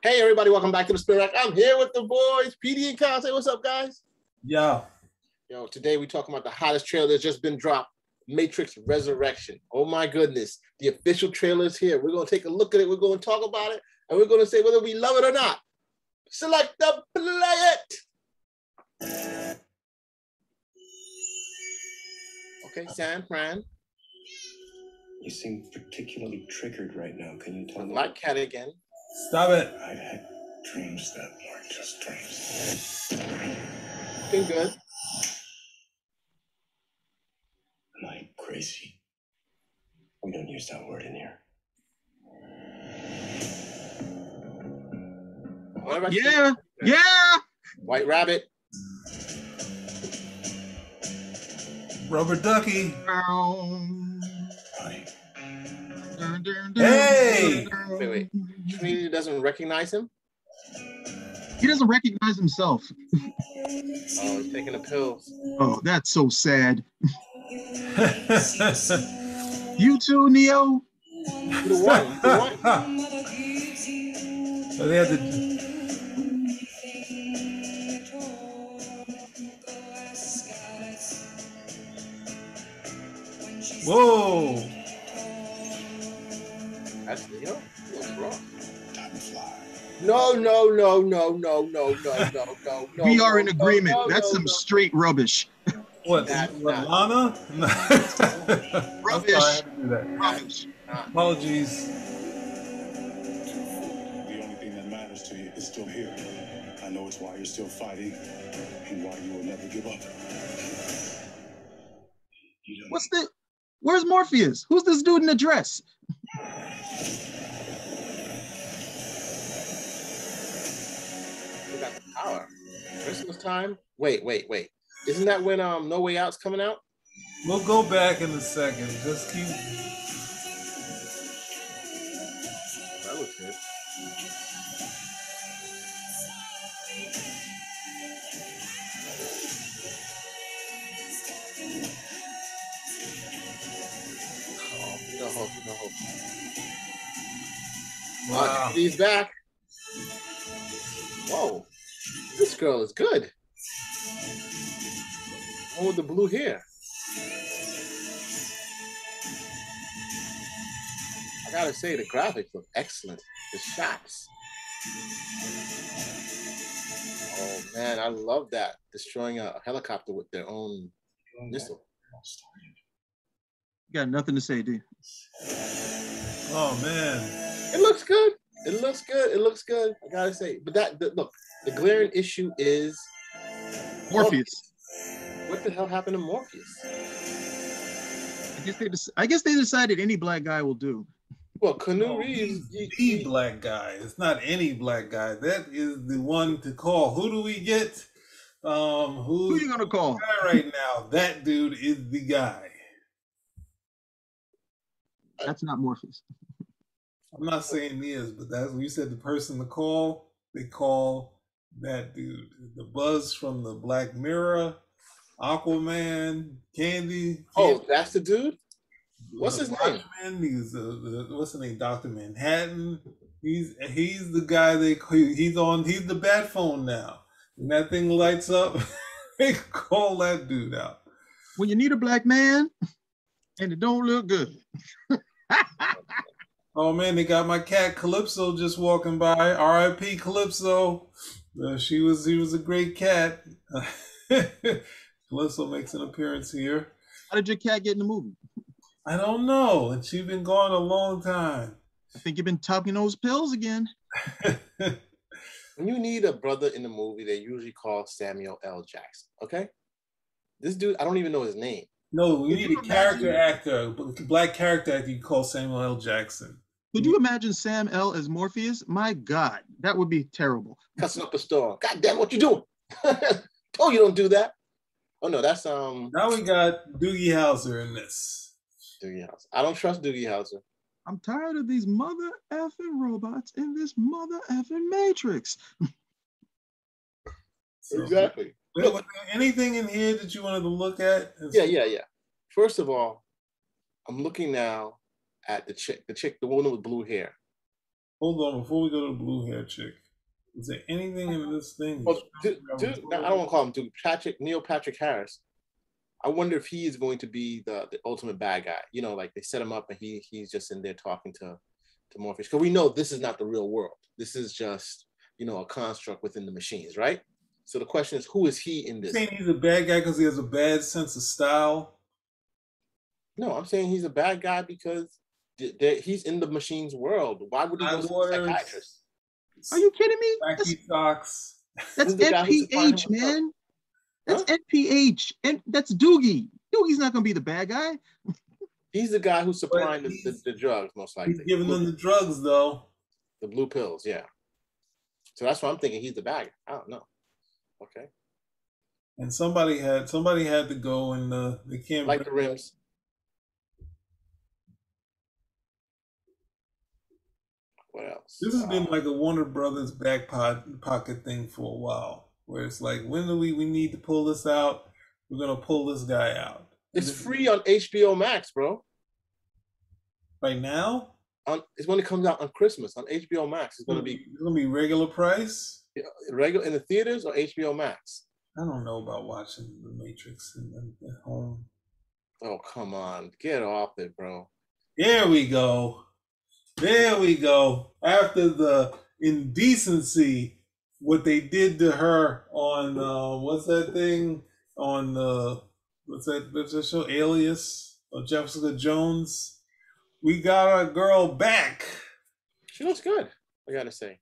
Hey everybody, welcome back to the Spinner Rack. I'm here with the boys, PD and Kyle. Say what's up, guys. Yo. Yo, today we're talking about the hottest trailer that's just been dropped, Matrix Resurrection. Oh my goodness, the official trailer is here. We're gonna take a look at it. We're gonna talk about it, and we're gonna say whether we love it or not. Select the play it. Okay, San Fran. You seem particularly triggered right now. Can you tell me? Black Cat again. Stop it. I've had dreams that weren't just dreams. Been good. Am I crazy? We don't use that word in here. What about you? Yeah, yeah. White Rabbit. Rubber ducky. Hey! Wait, wait. Trinity doesn't recognize him. He doesn't recognize himself. Oh, he's taking the pills. Oh, that's so sad. You too, Neo. The one. The one. So they had to. Whoa! No, no, no, no, no, no, no, no, no, no. we are in agreement. no, that's some straight rubbish. What? That's not- Lana? I'm sorry, I Rubbish. had to do that. Rubbish. Apologies. The only thing that matters to you is still here. I know it's why you're still fighting and why you will never give up. What's the? Where's Morpheus? Who's this dude in the dress? We got the power. Christmas time. Wait, wait, wait. Isn't that when um No Way Out's coming out? We'll go back in a second. Just keep. That looks good. Oh, no hope, no hope. Wow. He's back. Whoa, this girl is good. One with the blue hair. I gotta say, the graphics look excellent. The shots. Oh man, I love that. Destroying a helicopter with their own missile. You got nothing to say, dude. Oh man. It looks good. It looks good. It looks good. I gotta say, but that the, look, the glaring issue is Morpheus. what the hell happened to Morpheus? I guess they. Dec- I guess they decided any black guy will do. Well, Keanu No, Reeves, he's he- the black guy. It's not any black guy. That is the one to call. Who do we get? Um, Who are you gonna call? right now? That dude is the guy. That's not Morpheus. I'm not saying he is, but that's when you said the person to call. They call that dude. The buzz from the Black Mirror, Aquaman, Candy. oh, that's the dude. What's his name? Watchmen, He's uh, the, what's his name? Doctor Manhattan. He's he's the guy they he's on. He's the bat phone now. When that thing lights up, they call that dude out. When you need a black man, and it don't look good. Oh man, they got my cat Calypso just walking by. R.I.P. Calypso. Uh, she was he was a great cat. Calypso makes an appearance here. How did your cat get in the movie? I don't know, and she's been gone a long time. I think you've been tugging those pills again. When you need a brother in the movie, they usually call Samuel L. Jackson. Okay, this dude, I don't even know his name. no, we need a character actor, black character actor you call Samuel L. Jackson. Could you imagine Sam L as Morpheus? My God, that would be terrible. Cussing up a storm. God damn, what you doing? oh, you don't do that. Oh no, that's um Now we got Doogie Howser in this. Doogie Howser. I don't trust Doogie Howser. I'm tired of these mother effing robots in this mother effing matrix. So, Exactly. was there anything in here that you wanted to look at? Yeah, yeah, yeah. First of all, I'm looking now at the chick, the chick, the woman with blue hair. Hold on, before we go to the blue hair chick, is there anything in this thing? Well, dude, dude, I don't want to call him Duke Patrick Neil Patrick Harris. I wonder if he is going to be the, the ultimate bad guy. You know, like they set him up and he he's just in there talking to to Morpheus because we know this is not the real world. This is just you know a construct within the machines, right? So the question is, who is he in this? saying he's a bad guy because he has a bad sense of style. No, I'm saying he's a bad guy because he's in the machine's world. Why would he go High to the psychiatrist? Are you kidding me? That's, socks. that's Who's the guy who's supplying NPH, man. That's NPH. And that's Doogie. Doogie's not gonna be the bad guy. He's the guy who's supplying the, the, the drugs, most likely. He's giving them the drugs though. the blue pills, yeah. So that's why I'm thinking he's the bad guy. I don't know. Okay, And somebody had somebody had to go and uh, they can't like the rims. What else? This has been Uh, like a Warner Brothers back pocket thing for a while, where it's like, when do we we need to pull this out? We're gonna pull this guy out. it's free on HBO Max, bro. right now. On it's when it comes out on Christmas on HBO Max. It's gonna be It's gonna be regular price. regular in the theaters or HBO Max. I don't know about watching The Matrix at home. Oh come on, get off it, bro. There we go. There we go. After the indecency, what they did to her on uh, what's that thing on uh, what's that what's that show Alias or Jessica Jones? We got our girl back. She looks good. I gotta say.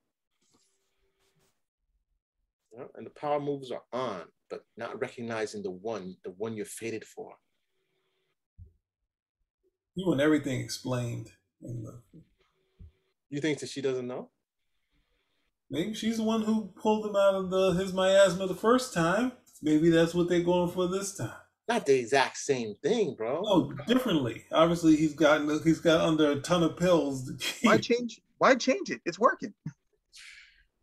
And the power moves are on, but not recognizing the one, the one you're fated for. You want everything explained. In the, You think that she doesn't know? maybe she's the one who pulled him out of the his miasma the first time. Maybe that's what they're going for this time. Not the exact same thing, bro. Oh, differently. Obviously, he's gotten he's got under a ton of pills. To Why change? Why change it? It's working.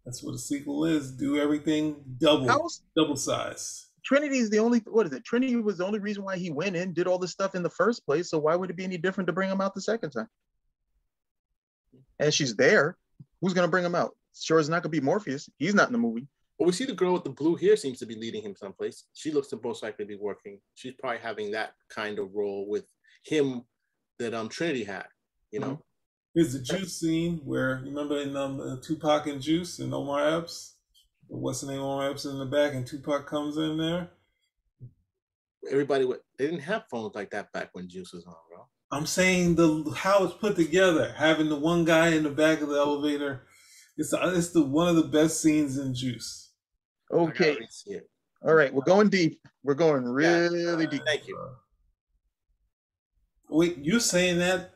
That's what a sequel is. Do everything double, How's double size. Trinity is the only what is it? Trinity was the only reason why he went in, did all this stuff in the first place. So why would it be any different to bring him out the second time? And she's there. Who's gonna bring him out? Sure, it's not gonna be Morpheus. He's not in the movie. Well, we see the girl with the blue hair seems to be leading him someplace. She looks to most likely be working. She's probably having that kind of role with him that um Trinity had. You know, There's the juice scene where remember in um, uh, Tupac and Juice and Omar Epps. What's the name? Omar Epps in the back, and Tupac comes in there. everybody would they didn't have phones like that back when Juice was on, bro. I'm saying the how it's put together, having the one guy in the back of the elevator. It's it's the one of the best scenes in Juice. Okay. All right, we're going deep. We're going Yeah. really deep. Thank you. Wait, you're saying that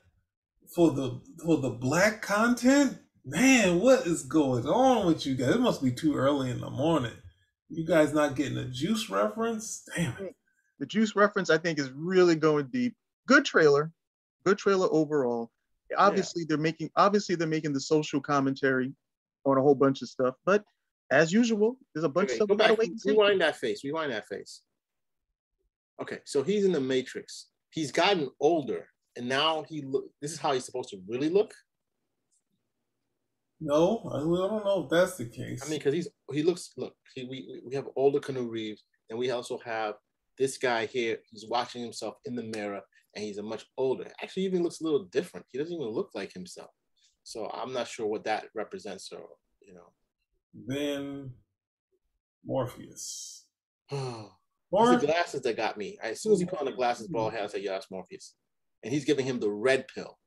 for the for the black content? Man, what is going on with you guys? It must be too early in the morning. You guys not getting a juice reference? Damn it. The juice reference, I think, is really going deep. Good trailer, good trailer overall. Obviously, they're making obviously they're making the social commentary on a whole bunch of stuff, but as usual, there's a bunch Wait, of stuff go back. wait and. Rewind that face. Rewind that face. Okay, so he's in the Matrix. He's gotten older, and now he look. This is how he's supposed to really look. No, I don't know if that's the case. I mean, because he's he looks. Look, he, we we have older Keanu Reeves, and we also have this guy here. He's watching himself in the mirror, and he's a much older. Actually, even looks a little different. He doesn't even look like himself. So I'm not sure what that represents, or you know. then Morpheus. Or the glasses that got me. As soon as he put on the glasses, bald head, I said, "Yeah, that's Morpheus," and he's giving him the red pill.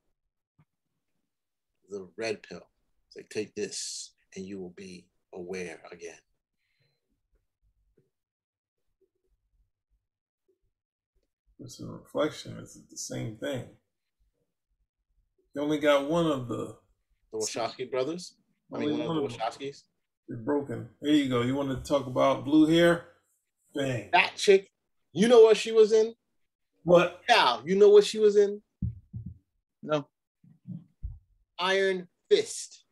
The red pill. It's like, take this, and you will be aware again. It's a reflection. It's the same thing. You only got one of the The Wachowski brothers. I mean, only one of the of them. Wachowskis. They're broken. There you go. You want to talk about blue hair? Bang. That chick. You know what she was in? What? Cal, you know what she was in? No, Iron Fist.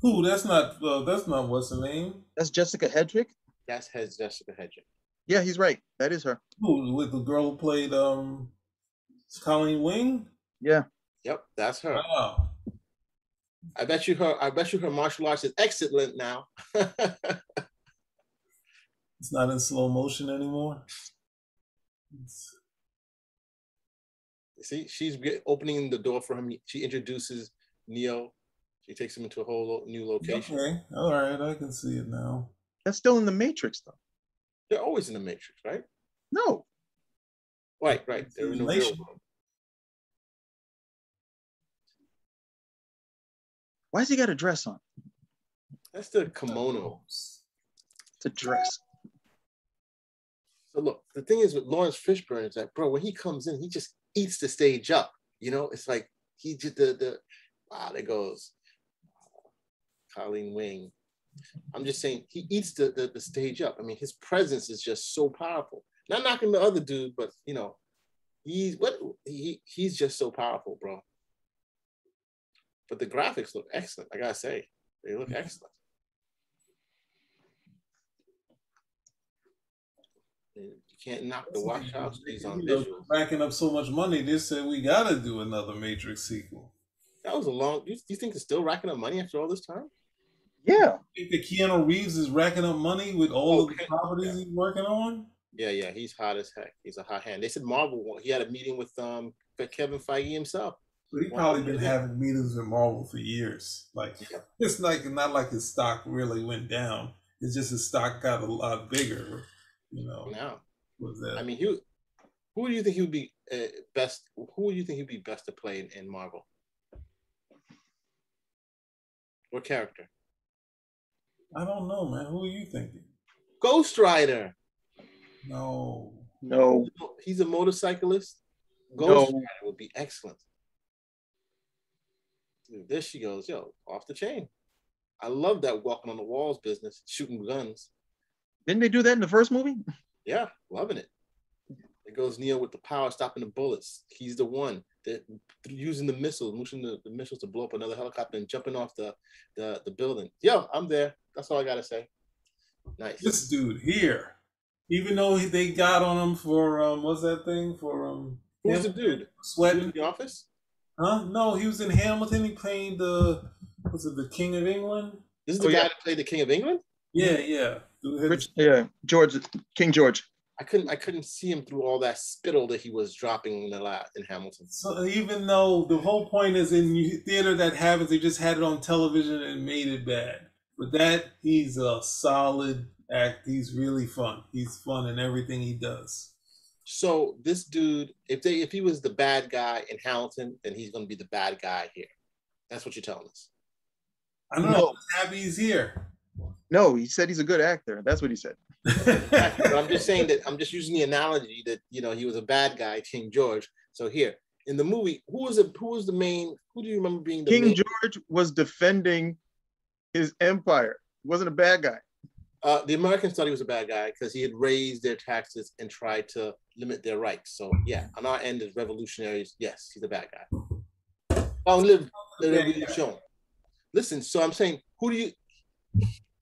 Who? That's not. Uh, that's not what's the name. that's Jessica Henwick. That's has Jessica Henwick. Yeah, he's right. That is her. Who? With the girl who played um, Colleen Wing. Yeah, Yep, that's her. Wow. I bet you her. I bet you her martial arts is excellent now. It's not in slow motion anymore. It's- See, she's opening the door for him. She introduces Neo. She takes him into a whole new location. okay, all right, I can see it now. That's still in the Matrix, though. They're always in the Matrix, right? No, Right, right. They're in the real world. why's he got a dress on? That's the kimono. It's a dress. So look, the thing is with Laurence Fishburne is that, bro, when he comes in, he just eats the stage up. You know, it's like he did the the. Wow, there goes Colleen Wing. I'm just saying he eats the, the the stage up. I mean, his presence is just so powerful. Not knocking the other dude, but you know, he's what he he's just so powerful, bro. But the graphics look excellent. I gotta say, they look mm-hmm. excellent. You can't knock the Wachowskis on know, visuals. racking up so much money, they said we gotta do another Matrix sequel. That was a long. You, you think it's still racking up money after all this time? Yeah, think that Keanu Reeves is racking up money with all of the Okay. properties he's working on? Yeah, yeah, he's hot as heck. He's a hot hand. They said Marvel. He had a meeting with um Kevin Feige himself. But he's probably been having meetings with Marvel for years. Like Yeah. it's like not like his stock really went down. It's just his stock got a lot bigger. You know, Now, was that? I mean, who who do you think he would be uh, best? Who do you think he'd be best to play in, in Marvel? What character? I don't know, man. Who are you thinking? Ghost Rider. No, no, He's a motorcyclist. Ghost No. Rider would be excellent. Dude, there she goes, yo, off the chain. I love that walking on the walls business, shooting guns. didn't they do that in the first movie? Yeah, loving it. It goes Neo with the power, stopping the bullets. He's the one that using the missiles, using the, the missiles to blow up another helicopter and jumping off the, the the building. Yo, I'm there. That's all I gotta say. Nice. this dude here. Even though they got on him for um, what's that thing for um, Who's the Ham- dude? In sweating? the office? Huh? No, he was in Hamilton. He played the was it the King of England? This is the Oh, guy yeah. that played the King of England. Yeah, yeah. Rich, yeah, George, King George. I couldn't I couldn't see him through all that spittle that he was dropping in the lab in Hamilton. So even though the whole point is in theater that happens, they just had it on television and made it bad. But that he's a solid act. He's really fun. He's fun in everything he does. So this dude, if they if he was the bad guy in Hamilton, then he's gonna be the bad guy here. That's what you're telling us. I don't No. know. I'm happy he's here. No, he said he's a good actor. That's what he said. But I'm just saying that I'm just using the analogy that you know he was a bad guy, King George. So here in the movie, who was the who was the main? Who do you remember being the King main? George was defending his empire. He wasn't a bad guy. Uh, the Americans thought he was a bad guy because he had raised their taxes and tried to limit their rights. So yeah, on our end as revolutionaries, yes, he's a bad guy. Long live the revolution. Listen, so I'm saying, who do you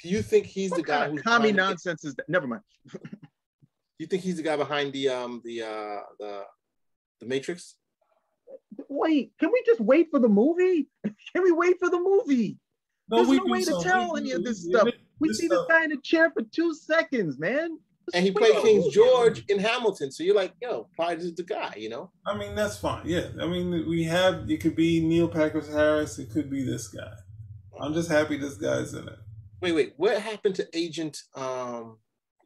do you think he's the What guy kind who's of commie behind the- nonsense is that? Never mind. do you think he's the guy behind the um the uh the the Matrix? Wait, can we just wait for the movie? Can we wait for the movie? There's no do way to tell we any do- of this we- stuff. We this see this stuff- guy in a chair for two seconds, man. Just And he played King. George in Hamilton. So you're like, yo, probably this is the guy, you know? I mean, that's fine. Yeah. I mean, we have, it could be Neil Patrick Harris. It could be this guy. I'm just happy this guy's in it. Wait, wait, what happened to Agent um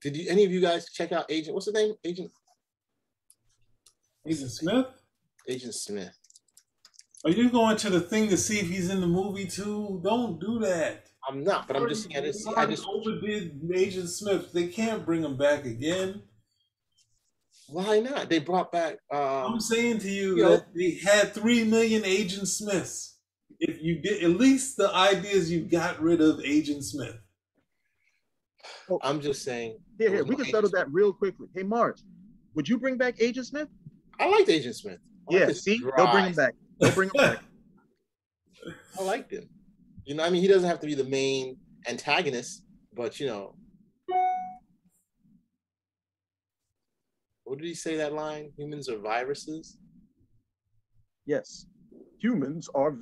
did you any of you guys check out Agent what's the name? Agent Agent Smith? Agent Smith. Are you going to the thing to see if he's in the movie too? Don't do that. I'm not, but I'm just saying I just I just overdid Agent Smith. They can't bring him back again. why not? They brought back um I'm saying to you Yo. that they had three million Agent Smiths. If you did, at least the idea is you got rid of Agent Smith. Oh, I'm just saying Here, it here, we can settle that real quickly. Hey, Mars, would you bring back Agent Smith? I liked Agent Smith. I Yeah, his see, they'll bring him back. They'll bring him back. I liked him. You know, I mean he doesn't have to be the main antagonist, but you know. What did he say that line? Humans are viruses? Yes, humans are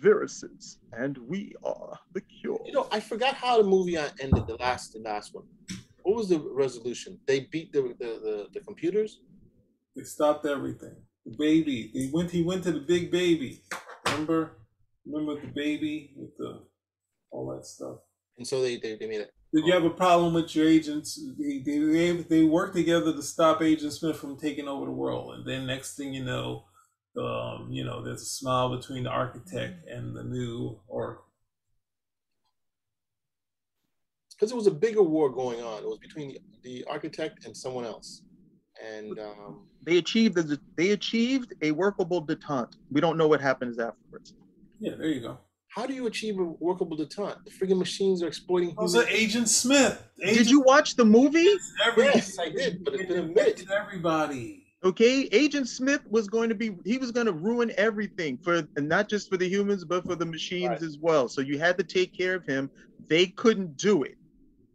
viruses, and we are the cure. You know, I forgot how the movie uh, ended. The last, the last one. What was the resolution? They beat the the, the, the computers. They stopped everything. The baby. They went. He went to the big baby. Remember? Remember the baby with the all that stuff. And so they they, they made it. Did you have a problem with your agents? They, they, they, they worked together to stop Agent Smith from taking over the world. And then next thing you know, um, you know, there's a smile between the architect and the new Oracle. Because it was a bigger war going on. It was between the, the architect and someone else. And um, They achieved the, they achieved a workable detente. We don't know what happens afterwards. Yeah, there you go. how do you achieve a workable detente? The friggin' machines are exploiting Also, human. Agent Smith. Agent Did you watch the movie? Yes, I did, but it's been a minute. Everybody. Okay, Agent Smith was going to be he was going to ruin everything for and not just for the humans but for the machines Right. as well. So you had to take care of him. They couldn't do it.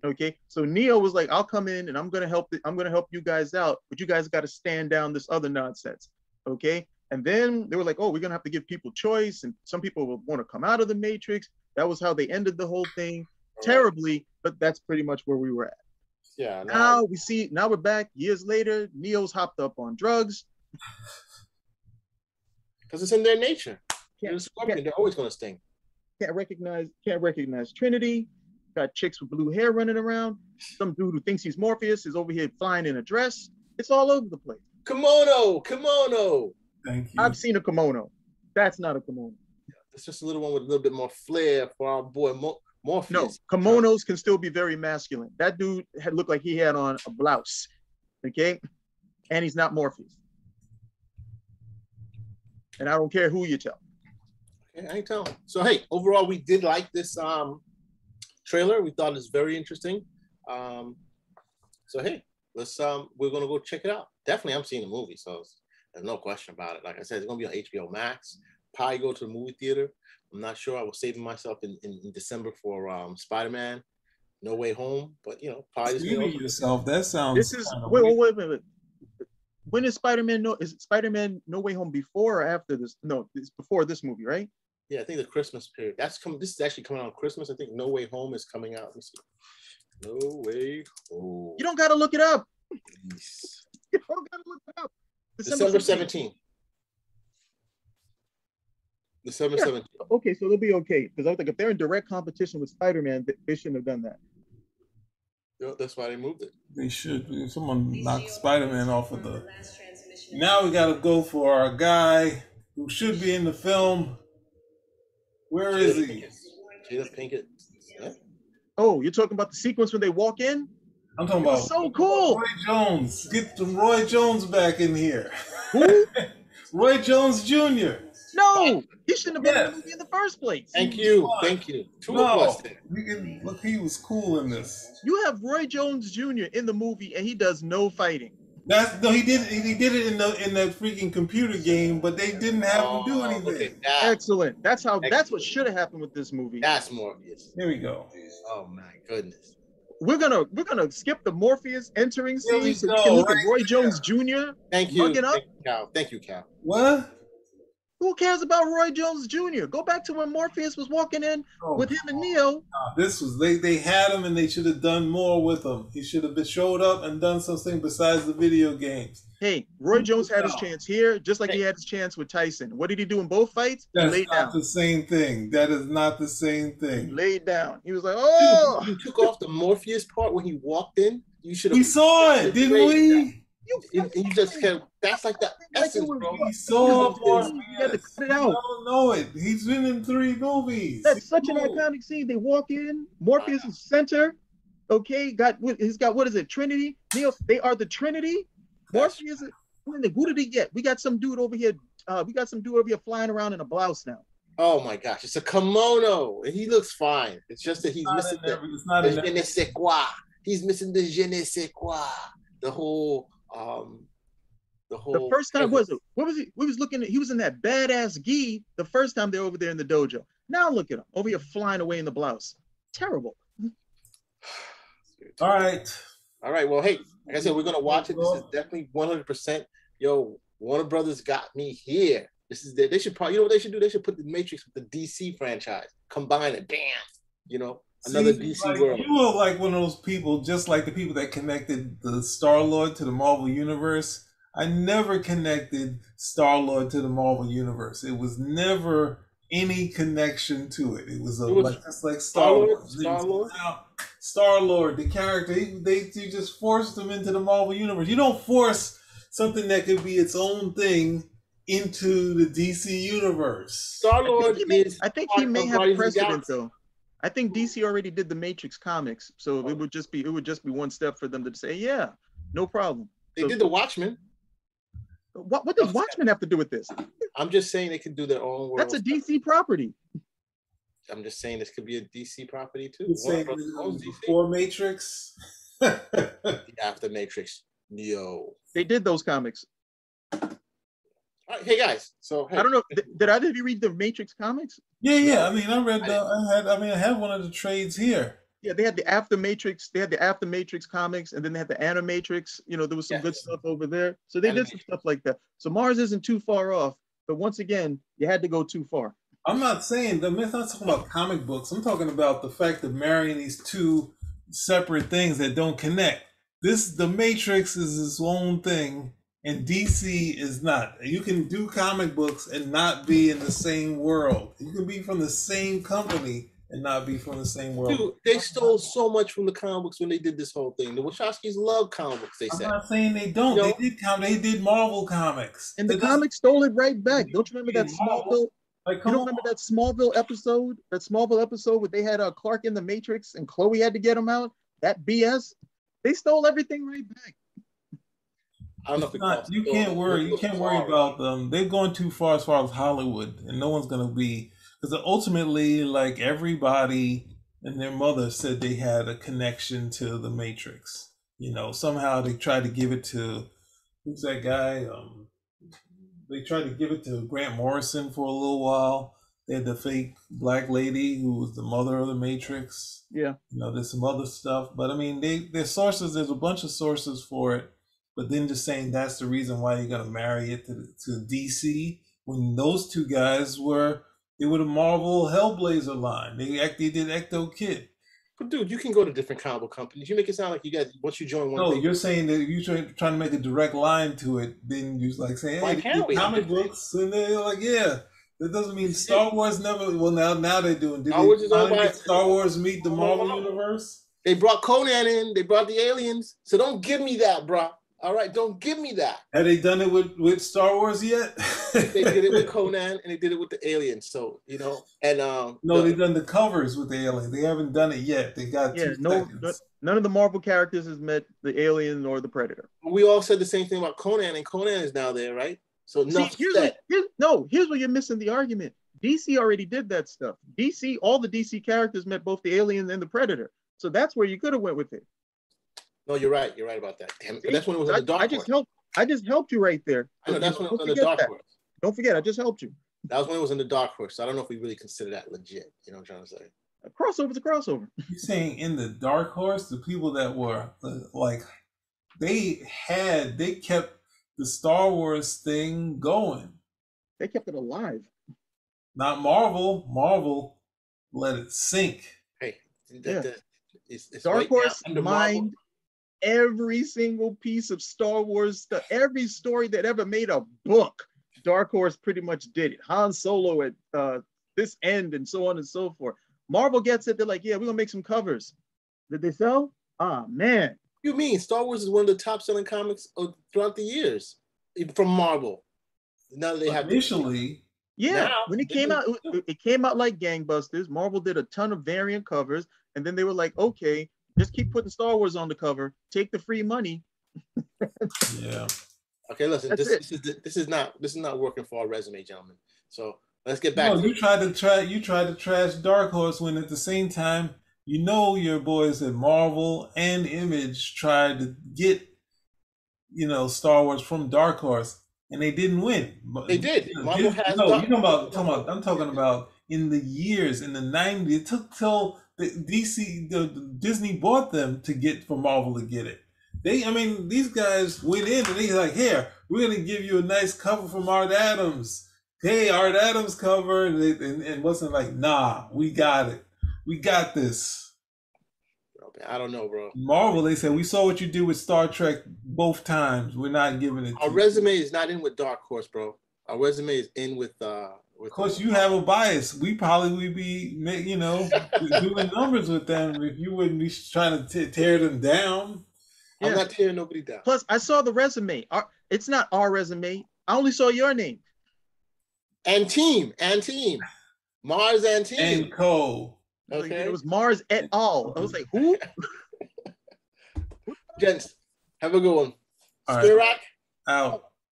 Okay, so Neo was like, "I'll come in and I'm going to help. The, I'm going to help you guys out, but you guys got to stand down this other nonsense." Okay, and then they were like, "Oh, we're going to have to give people choice, and some people will want to come out of the Matrix." That was how they ended the whole thing terribly, but that's pretty much where we were at. Yeah. no, Now we see, now we're back years later. Neo's hopped up on drugs. because it's in their nature. They're Can't. They're always going to sting. can't recognize, can't recognize Trinity. Got chicks with blue hair running around. Some dude who thinks he's Morpheus is over here flying in a dress. It's all over the place. Kimono, kimono. Thank you. I've seen a kimono. That's not a kimono. It's just a little one with a little bit more flair for our boy Mo- Morpheus. No, kimonos can still be very masculine. That dude had looked like he had on a blouse. Okay, and he's not Morpheus. And I don't care who you tell. Okay, I ain't telling. So hey, overall, we did like this um trailer. We thought it's very interesting. Um, so hey, let's um we're gonna go check it out. Definitely, I'm seeing the movie, so there's no question about it. Like I said, it's gonna be on HBO Max. Probably go to the movie theater. I'm not sure. I was saving myself in, in, in December for um Spider-Man, No Way Home, but you know, probably just, you know, Saving yourself. That sounds. This is wait, wait, wait, wait, wait. When is Spider-Man no is Spider-Man No Way Home before or after this? No, it's before this movie, right? yeah, I think the Christmas period. That's coming. This is actually coming out on Christmas. I think No Way Home is coming out. Let me see. No Way Home. You don't gotta look it up. Release. You don't gotta look it up. December 17th. 17th. December Yeah. 17th. Okay, so they'll be okay. Because I was like, if they're in direct competition with Spider-Man, they, they shouldn't have done that. Yeah, That's why they moved it. They should. Someone knocked Spider Man off of the. Now we got to go for our guy who should be in the film. Where is Jada he? Pinkett. Jada Pinkett. Yeah. Oh, you're talking about the sequence when they walk in? I'm talking It was about so cool. Roy Jones. Get the Roy Jones back in here. Who? Roy Jones Jr. No, he shouldn't have been in the movie in the first place. Thank you. Thank you. Two of us there. can, look, he was cool in this. You have Roy Jones Jr. in the movie and he does no fighting. That's no, he did. He did it in the in that freaking computer game, but they didn't have him do Oh, anything. that. Excellent. That's how. That's what should have happened with this movie. That's Morpheus. Here we go. Oh my goodness. We're gonna we're gonna skip the Morpheus entering scene so we go, can look right at Roy there. Jones Jr. Thank you. Up? Thank you, Cal. Thank you, Cal. What? Who cares about Roy Jones Jr.? Go back to when Morpheus was walking in Oh, with him and oh, Neo. nah, this was they. They had him, and they should have done more with him. He should have been showed up and done something besides the video games. Hey, Roy Jones had his chance here, just like he had his chance with Tyson. What did he do in both fights? That's not down. the same thing. That is not the same He thing. laid down. He was like, "Oh, You took off the Morpheus part when he walked in. You should have. We saw it, didn't we? You, You, you just kept. That's like the Like it essence, was- bro. We saw You Morpheus. had to cut it out. I don't know it. He's been in three movies. That's such an iconic scene. They walk in, Morpheus is center. Okay, got he's got what is it? Trinity? Neil. they are the Trinity. Morpheus is who did he get? We got some dude over here. Uh, we got some dude over here flying around in a blouse now. Oh my gosh, it's a kimono, and he looks fine. It's just that he's not missing in the, every- the je ne sais quoi. He's missing the je ne sais quoi. The whole, um, the whole. The first time was it? What was he? We was looking at. He was in that badass gi the first time they're over there in the dojo. Now look at him over here flying away in the blouse. Terrible. All right. All right. Well, hey, like I said, we're gonna watch it. This is definitely 100. percent Yo, Warner Brothers got me here. This is the, they should probably you know what they should do? They should put the Matrix with the DC franchise, combine it, bam, you know, another See, DC like, world. You were like one of those people, just like the people that connected the Star Lord to the Marvel Universe. I never connected Star Lord to the Marvel Universe. It was never any connection to it. It was, a, It was like just like Star Star-Lord, Wars. Star-Lord? Star Lord, the character, he, they you just forced him into the Marvel Universe. You don't force something that could be its own thing into the DC universe. Star I think Lord he may, I think he may have Guardians of precedent though. I think DC already did the Matrix comics, so Oh. it would just be it would just be one step for them to say, yeah, no problem. They So- did the Watchmen. What what does Watchmen have to do with this? I'm just saying they could do their own world. That's a DC property. I'm just saying this could be a DC property too. You saying Warner Bros. owns it was DC. before Matrix? The After Matrix. Yo. They did those comics. All right, hey guys. So hey, I don't know. Did, did either of you read the Matrix comics? yeah, yeah. I mean, I read the. I had. I mean, I have one of the trades here. Yeah, they had the After Matrix. They had the After Matrix comics, and then they had the Animatrix. You know, there was some good stuff over there. So they did some stuff like that. So Mars isn't too far off. But once again, you had to go too far. I'm not saying. I'm not talking about comic books. I'm talking about the fact of marrying these two separate things that don't connect. This, the Matrix, is its own thing, and DC is not. You can do comic books and not be in the same world. You can be from the same company and not be from the same world. dude, they stole so much from the comics when they did this whole thing. The Wachowskis love comics. books. They I'm said. not saying they don't. You They did com- They did Marvel comics. And the It doesn't- comics stole it right back. Don't you remember that Smallville? Like, You don't on. remember that Smallville episode? That Smallville episode where they had uh, Clark in the Matrix and Chloe had to get him out? That BS? They stole everything right back. I don't know if It's not, you can't worry. You can't worry about them. They've gone too far as far as Hollywood, and no one's gonna be because ultimately, like everybody and their mother said, they had a connection to the Matrix. You know, somehow they tried to give it to who's that guy? Um, they tried to give it to Grant Morrison for a little while. They had the fake black lady who was the mother of the Matrix Yeah. you know there's some other stuff but i mean they there's sources there's a bunch of sources for it but then just saying that's the reason why you're going to marry it to, to dc when those two guys were they were the marvel hellblazer line they actually did Ectokid But dude, you can go to different comic book companies. You make it sound like you guys once you join one no thing. you're saying that you're try, trying to make a direct line to it then you're like saying hey can't we? comic books and they're like yeah that doesn't mean Star Wars never. Well, now now they're doing. Did Star they Wars is owned finally by- Star Wars meet the oh, Marvel Marvel. universe? They brought Conan in. They brought the aliens. So don't give me that, bro. All right, don't give me that. Have they done it with with Star Wars yet? They did it with Conan and they did it with the aliens. So you know, and um, No, the- they've done the covers with the aliens. They haven't done it yet. They got Yeah. two No, seconds. no- none of the Marvel characters has met the alien or the predator. we all said the same thing about Conan, and Conan is now there, right? So See, enough here's what, here's, no, here's where you're missing the argument. DC already did that stuff. DC, all the DC characters met both the alien and the predator. So that's where you could have went with it. No, you're right. You're right about that. Damn it. But that's when it was I, in the dark. I just Horse. helped. I just helped you right there. I know that's when it was Don't in the forget dark that. horse. Don't forget, I just helped you. That was when it was in the dark horse. So I don't know if we really consider that legit. You know what I'm trying to say? A crossover's a crossover. You're saying in the Dark Horse, the people that were uh, like, they had, they kept the Star Wars thing going. They kept it alive. Not Marvel. Marvel let it sink. Hey, that, Yeah. that- it's, it's Dark right now Horse under Marvel. mined every single piece of Star Wars stuff, every story that ever made a book. Dark Horse pretty much did it. Han Solo at uh, this end and so on and so forth. Marvel gets it. They're like, yeah, we're gonna make some covers. Did they sell? Ah man, You mean Star Wars is one of the top selling comics of- throughout the years from Marvel? Now that they have Initially, yeah. Now, when it came out, it, it came out like gangbusters. Marvel did a ton of variant covers, and then they were like, okay, just keep putting Star Wars on the cover. Take the free money. yeah. Okay, listen, That's this, this is this is not this is not working for our resume, gentlemen. So let's get back No, to you tried to try. You tried to trash Dark Horse when at the same time you know your boys at Marvel and Image tried to get you know Star Wars from Dark Horse and they didn't win. But- They did. Marvel has no. Dark- You talking about, talking about? I'm talking about in the years in the '90s. It took till the DC, the, the Disney bought them to get for Marvel to get it. They, I mean, these guys went in and they like, here, we're gonna give you a nice cover from Art Adams hey, Art Adams cover, and, they, and, and wasn't like, nah, we got it, we got this. I don't know, bro. Marvel, they said we saw what you did with Star Trek both times. We're not giving it. Our resume is not in with Dark Horse, bro. Our resume is in with uh Of course, you have a bias. We probably would be, you know, doing numbers with them if you wouldn't be trying to t- tear them down. I'm not tearing nobody down. Plus, I saw the resume. Our, it's not our resume. I only saw your name. And team, and team. Mars and team. And Co. Okay. It was Mars et al. I was like, who? Gents, have a good one. All right. Spinner Rack. Out.